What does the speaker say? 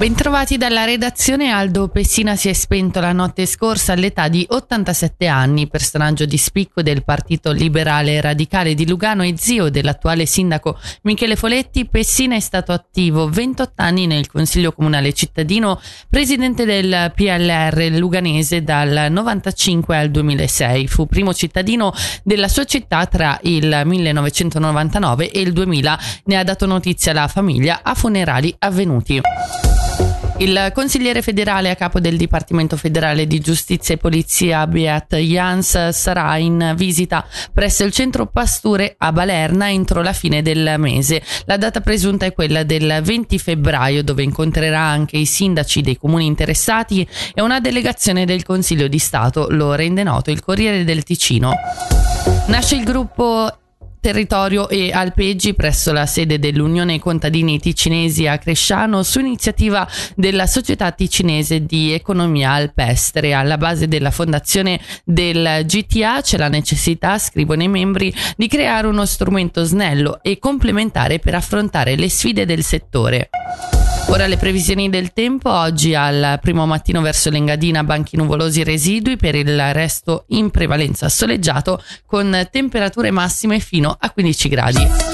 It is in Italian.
Bentrovati dalla redazione. Aldo Pessina si è spento la notte scorsa all'età di 87 anni, personaggio di spicco del Partito Liberale Radicale di Lugano e zio dell'attuale sindaco Michele Foletti. Pessina è stato attivo 28 anni nel Consiglio Comunale cittadino, presidente del PLR luganese dal 95 al 2006. Fu primo cittadino della sua città tra il 1999 e il 2000. Ne ha dato notizia la famiglia a funerali avvenuti. Il consigliere federale a capo del Dipartimento federale di Giustizia e Polizia Beat Jans sarà in visita presso il centro Pasture a Balerna entro la fine del mese. La data presunta è quella del 20 febbraio dove incontrerà anche i sindaci dei comuni interessati e una delegazione del Consiglio di Stato, lo rende noto il Corriere del Ticino. Nasce il gruppo territorio e alpeggi presso la sede dell'Unione Contadini Ticinesi a Cresciano su iniziativa della Società Ticinese di Economia Alpestre. Alla base della fondazione del GTA c'è la necessità, scrivono i membri, di creare uno strumento snello e complementare per affrontare le sfide del settore. Ora le previsioni del tempo, oggi al primo mattino verso l'Engadina banchi nuvolosi residui, per il resto in prevalenza soleggiato con temperature massime fino a 15 gradi.